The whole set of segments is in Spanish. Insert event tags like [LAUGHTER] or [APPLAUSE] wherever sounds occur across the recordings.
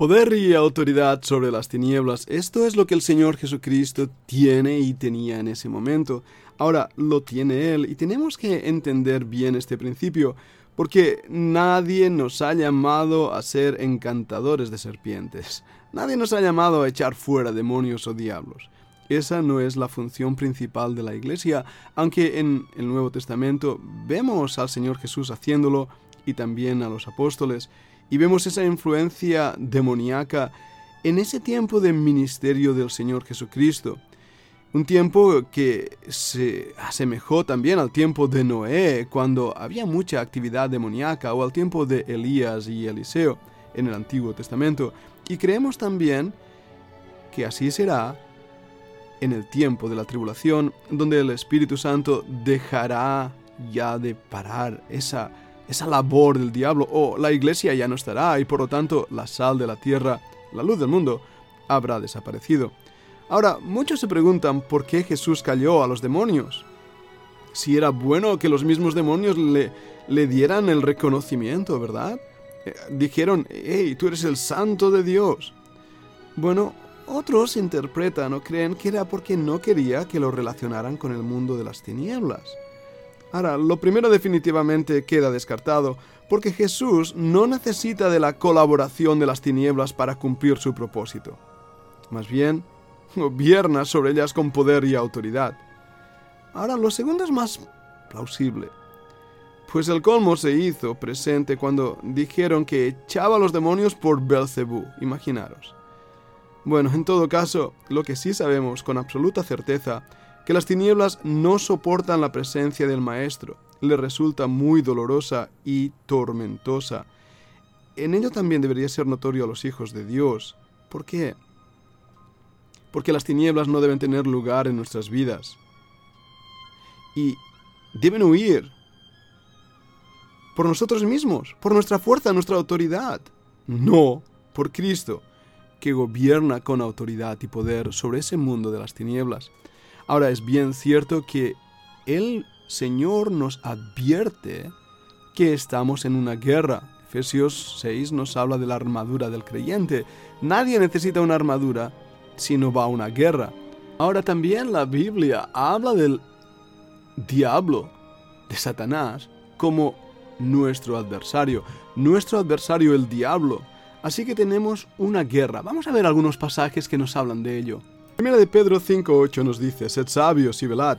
Poder y autoridad sobre las tinieblas, esto es lo que el Señor Jesucristo tiene y tenía en ese momento. Ahora lo tiene Él y tenemos que entender bien este principio, porque nadie nos ha llamado a ser encantadores de serpientes. Nadie nos ha llamado a echar fuera demonios o diablos. Esa no es la función principal de la Iglesia, aunque en el Nuevo Testamento vemos al Señor Jesús haciéndolo y también a los apóstoles, y vemos esa influencia demoníaca en ese tiempo de ministerio del Señor Jesucristo. Un tiempo que se asemejó también al tiempo de Noé, cuando había mucha actividad demoníaca, o al tiempo de Elías y Eliseo en el Antiguo Testamento. Y creemos también que así será en el tiempo de la tribulación, donde el Espíritu Santo dejará ya de parar esa esa labor del diablo, o la iglesia ya no estará y por lo tanto la sal de la tierra, la luz del mundo, habrá desaparecido. Ahora, muchos se preguntan por qué Jesús cayó a los demonios. Si era bueno que los mismos demonios le, le dieran el reconocimiento, ¿verdad? Eh, dijeron, hey, tú eres el santo de Dios. Bueno, otros interpretan o creen que era porque no quería que lo relacionaran con el mundo de las tinieblas. Ahora, lo primero definitivamente queda descartado, porque Jesús no necesita de la colaboración de las tinieblas para cumplir su propósito. Más bien, gobierna sobre ellas con poder y autoridad. Ahora, lo segundo es más plausible, pues el colmo se hizo presente cuando dijeron que echaba a los demonios por Belcebú, imaginaros. Bueno, en todo caso, lo que sí sabemos con absoluta certeza que las tinieblas no soportan la presencia del Maestro, le resulta muy dolorosa y tormentosa. En ello también debería ser notorio a los hijos de Dios. ¿Por qué? Porque las tinieblas no deben tener lugar en nuestras vidas. Y deben huir por nosotros mismos, por nuestra fuerza, nuestra autoridad. No, por Cristo, que gobierna con autoridad y poder sobre ese mundo de las tinieblas. Ahora es bien cierto que el Señor nos advierte que estamos en una guerra. Efesios 6 nos habla de la armadura del creyente. Nadie necesita una armadura si no va a una guerra. Ahora también la Biblia habla del diablo, de Satanás, como nuestro adversario. Nuestro adversario el diablo. Así que tenemos una guerra. Vamos a ver algunos pasajes que nos hablan de ello. Primera de Pedro 5.8 nos dice, Sed sabios y velad,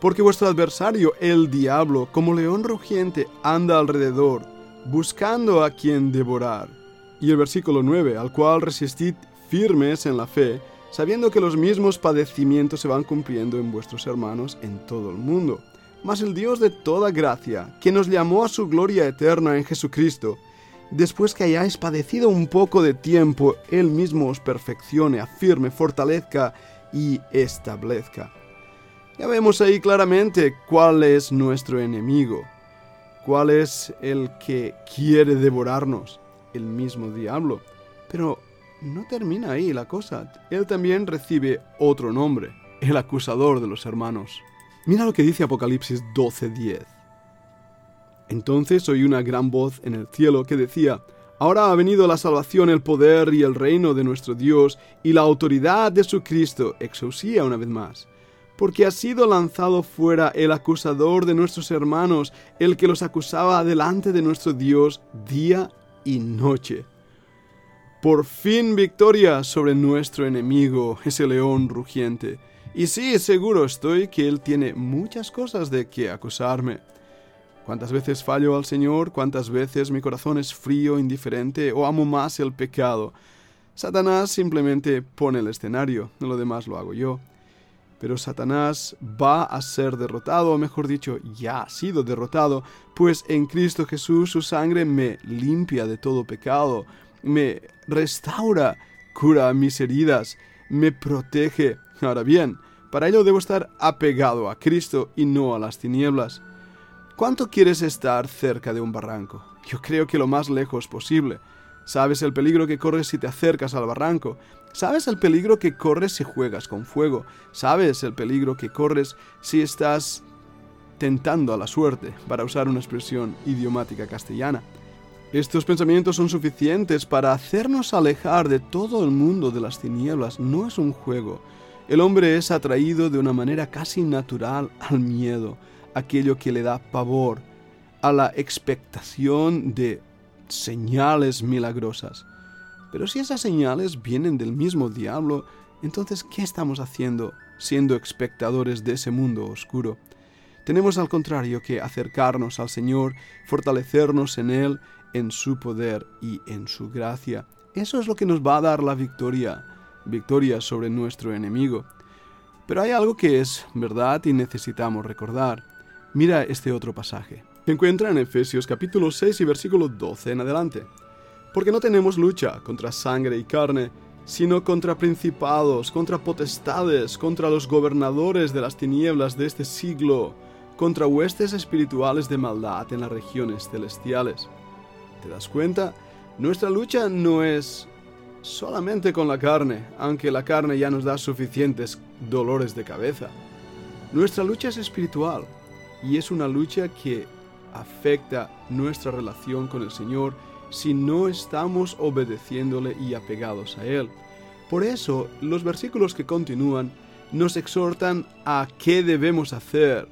porque vuestro adversario, el diablo, como león rugiente, anda alrededor, buscando a quien devorar. Y el versículo 9, al cual resistid firmes en la fe, sabiendo que los mismos padecimientos se van cumpliendo en vuestros hermanos en todo el mundo. Mas el Dios de toda gracia, que nos llamó a su gloria eterna en Jesucristo, después que hayáis padecido un poco de tiempo, Él mismo os perfeccione, afirme, fortalezca y establezca. Ya vemos ahí claramente cuál es nuestro enemigo, cuál es el que quiere devorarnos, el mismo diablo. Pero no termina ahí la cosa, Él también recibe otro nombre, el acusador de los hermanos. Mira lo que dice Apocalipsis 12:10. Entonces oí una gran voz en el cielo que decía, Ahora ha venido la salvación, el poder y el reino de nuestro Dios y la autoridad de su Cristo, exusía una vez más, porque ha sido lanzado fuera el acusador de nuestros hermanos, el que los acusaba delante de nuestro Dios día y noche. Por fin victoria sobre nuestro enemigo, ese león rugiente. Y sí, seguro estoy que él tiene muchas cosas de que acusarme ¿Cuántas veces fallo al Señor? ¿Cuántas veces mi corazón es frío, indiferente o amo más el pecado? Satanás simplemente pone el escenario, lo demás lo hago yo. Pero Satanás va a ser derrotado, o mejor dicho, ya ha sido derrotado, pues en Cristo Jesús su sangre me limpia de todo pecado, me restaura, cura mis heridas, me protege. Ahora bien, para ello debo estar apegado a Cristo y no a las tinieblas. ¿Cuánto quieres estar cerca de un barranco? Yo creo que lo más lejos posible. Sabes el peligro que corres si te acercas al barranco. Sabes el peligro que corres si juegas con fuego. Sabes el peligro que corres si estás tentando a la suerte, para usar una expresión idiomática castellana. Estos pensamientos son suficientes para hacernos alejar de todo el mundo de las tinieblas. No es un juego. El hombre es atraído de una manera casi natural al miedo, aquello que le da pavor, a la expectación de señales milagrosas. Pero si esas señales vienen del mismo diablo, entonces ¿qué estamos haciendo siendo espectadores de ese mundo oscuro? Tenemos al contrario que acercarnos al Señor, fortalecernos en Él, en su poder y en su gracia. Eso es lo que nos va a dar la victoria, victoria sobre nuestro enemigo. Pero hay algo que es verdad y necesitamos recordar. Mira este otro pasaje. Se encuentra en Efesios capítulo 6 y versículo 12 en adelante. Porque no tenemos lucha contra sangre y carne, sino contra principados, contra potestades, contra los gobernadores de las tinieblas de este siglo, contra huestes espirituales de maldad en las regiones celestiales. ¿Te das cuenta? Nuestra lucha no es solamente con la carne, aunque la carne ya nos da suficientes dolores de cabeza. Nuestra lucha es espiritual y es una lucha que afecta nuestra relación con el Señor si no estamos obedeciéndole y apegados a Él. Por eso, los versículos que continúan nos exhortan a qué debemos hacer.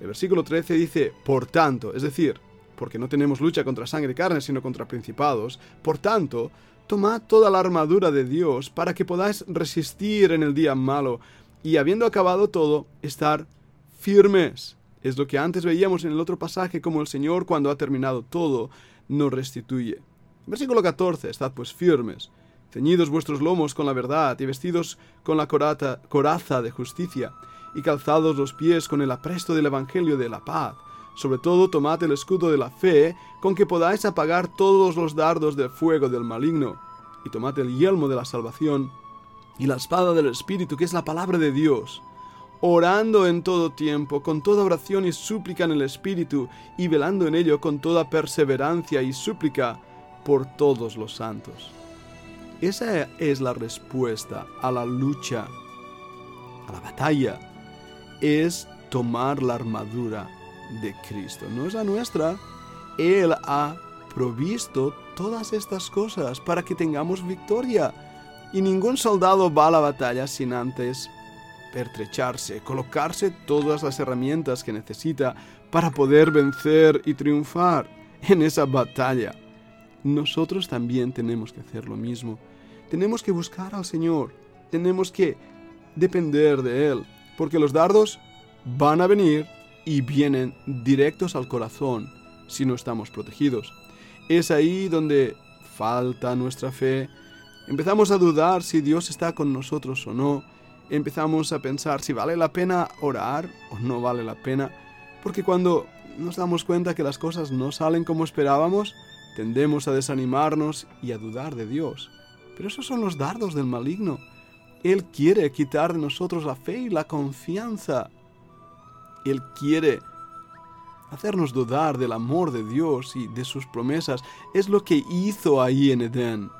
El versículo 13 dice, por tanto, es decir, porque no tenemos lucha contra sangre y carne, sino contra principados, por tanto, tomad toda la armadura de Dios para que podáis resistir en el día malo y habiendo acabado todo, estar firmes. Es lo que antes veíamos en el otro pasaje, como el Señor, cuando ha terminado todo, nos restituye. Versículo 14, estad pues firmes, ceñidos vuestros lomos con la verdad y vestidos con la coraza de justicia, y calzados los pies con el apresto del Evangelio de la paz sobre todo tomad el escudo de la fe, con que podáis apagar todos los dardos de fuego del maligno. Y tomad el yelmo de la salvación y la espada del Espíritu, que es la palabra de Dios, orando en todo tiempo, con toda oración y súplica en el Espíritu, y velando en ello con toda perseverancia y súplica por todos los santos. Esa es la respuesta a la lucha, a la batalla, es tomar la armadura de Cristo, no es la nuestra. Él ha provisto todas estas cosas para que tengamos victoria. Y ningún soldado va a la batalla sin antes pertrecharse, colocarse todas las herramientas que necesita para poder vencer y triunfar en esa batalla. Nosotros también tenemos que hacer lo mismo. Tenemos que buscar al Señor. Tenemos que depender de Él. Porque los dardos van a venir y vienen directos al corazón si no estamos protegidos. Es ahí donde falta nuestra fe. Empezamos a dudar si Dios está con nosotros o no. Empezamos a pensar si vale la pena orar o no vale la pena. Porque cuando nos damos cuenta que las cosas no salen como esperábamos, tendemos a desanimarnos y a dudar de Dios. Pero esos son los dardos del maligno. Él quiere quitar de nosotros la fe y la confianza. Él quiere hacernos dudar del amor de Dios y de sus promesas. Es lo que hizo ahí en Edén.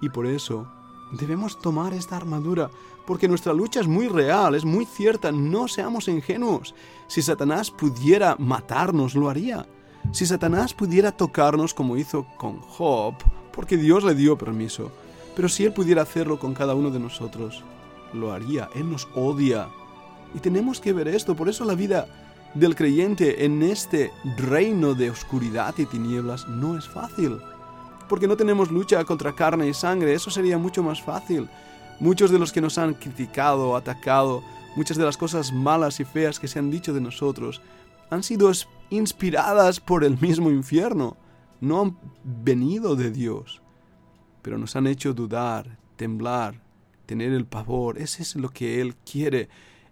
Y por eso debemos tomar esta armadura, porque nuestra lucha es muy real, es muy cierta, no seamos ingenuos. Si Satanás pudiera matarnos, lo haría. Si Satanás pudiera tocarnos como hizo con Job, porque Dios le dio permiso, pero si Él pudiera hacerlo con cada uno de nosotros, lo haría. Él nos odia. Y tenemos que ver esto, por eso la vida del creyente en este reino de oscuridad y tinieblas no es fácil. Porque no tenemos lucha contra carne y sangre, eso sería mucho más fácil. Muchos de los que nos han criticado, atacado, muchas de las cosas malas y feas que se han dicho de nosotros, han sido inspiradas por el mismo infierno, no han venido de Dios, pero nos han hecho dudar, temblar, tener el pavor. Ese es lo que Él quiere.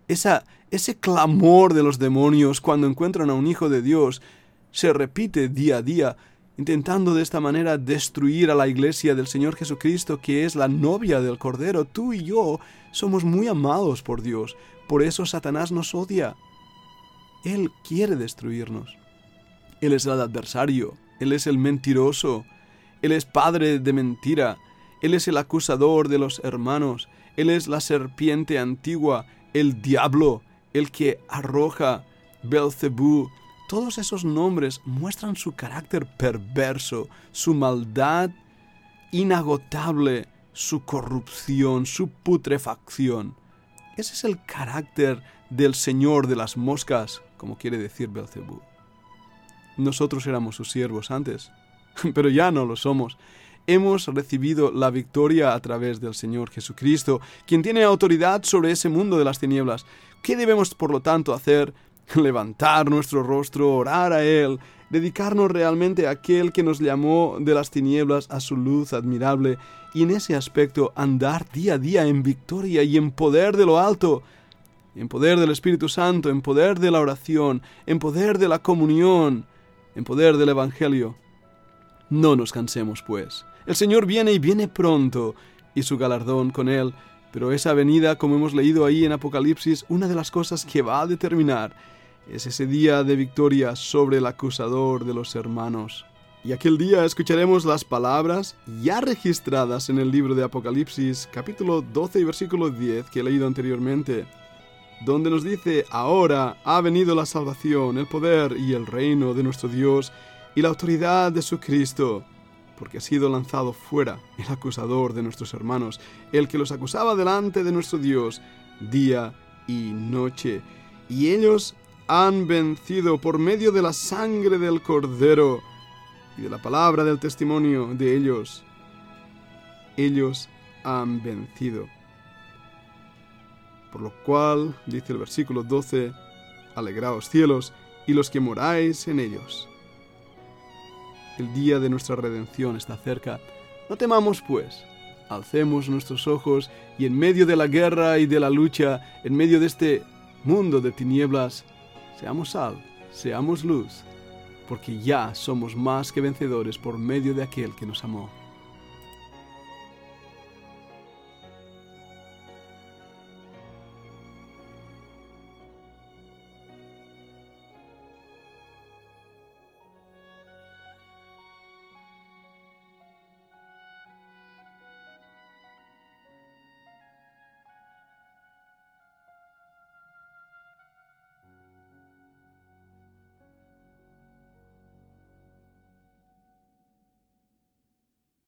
Esa, ese clamor de los demonios cuando encuentran a un hijo de Dios se repite día a día, intentando de esta manera destruir a la iglesia del Señor Jesucristo, que es la novia del Cordero. Tú y yo somos muy amados por Dios, por eso Satanás nos odia. Él quiere destruirnos. Él es el adversario, Él es el mentiroso, Él es padre de mentira, Él es el acusador de los hermanos, Él es la serpiente antigua, el diablo, el que arroja Belcebú todos esos nombres muestran su carácter perverso, su maldad inagotable, su corrupción, su putrefacción. Ese es el carácter del Señor de las moscas, como quiere decir Belcebú. Nosotros éramos sus siervos antes, [LAUGHS] pero ya no lo somos. Hemos recibido la victoria a través del Señor Jesucristo, quien tiene autoridad sobre ese mundo de las tinieblas. ¿Qué debemos, por lo tanto, hacer? [LAUGHS] Levantar nuestro rostro, orar a Él, dedicarnos realmente a aquel que nos llamó de las tinieblas a su luz admirable y en ese aspecto andar día a día en victoria y en poder de lo alto, en poder del Espíritu Santo, en poder de la oración, en poder de la comunión, en poder del Evangelio. No nos cansemos, pues. El Señor viene y viene pronto, y su galardón con él, pero esa venida, como hemos leído ahí en Apocalipsis, una de las cosas que va a determinar es ese día de victoria sobre el acusador de los hermanos. Y aquel día escucharemos las palabras ya registradas en el libro de Apocalipsis, capítulo 12 y versículo 10 que he leído anteriormente, donde nos dice, ahora ha venido la salvación, el poder y el reino de nuestro Dios y la autoridad de su Cristo, porque ha sido lanzado fuera el acusador de nuestros hermanos, el que los acusaba delante de nuestro Dios día y noche. Y ellos han vencido por medio de la sangre del Cordero y de la palabra del testimonio de ellos. Ellos han vencido. Por lo cual, dice el versículo 12, Alegraos cielos y los que moráis en ellos. El día de nuestra redención está cerca. No temamos, pues. Alcemos nuestros ojos y en medio de la guerra y de la lucha, en medio de este mundo de tinieblas, Seamos sal, seamos luz, porque ya somos más que vencedores por medio de aquel que nos amó.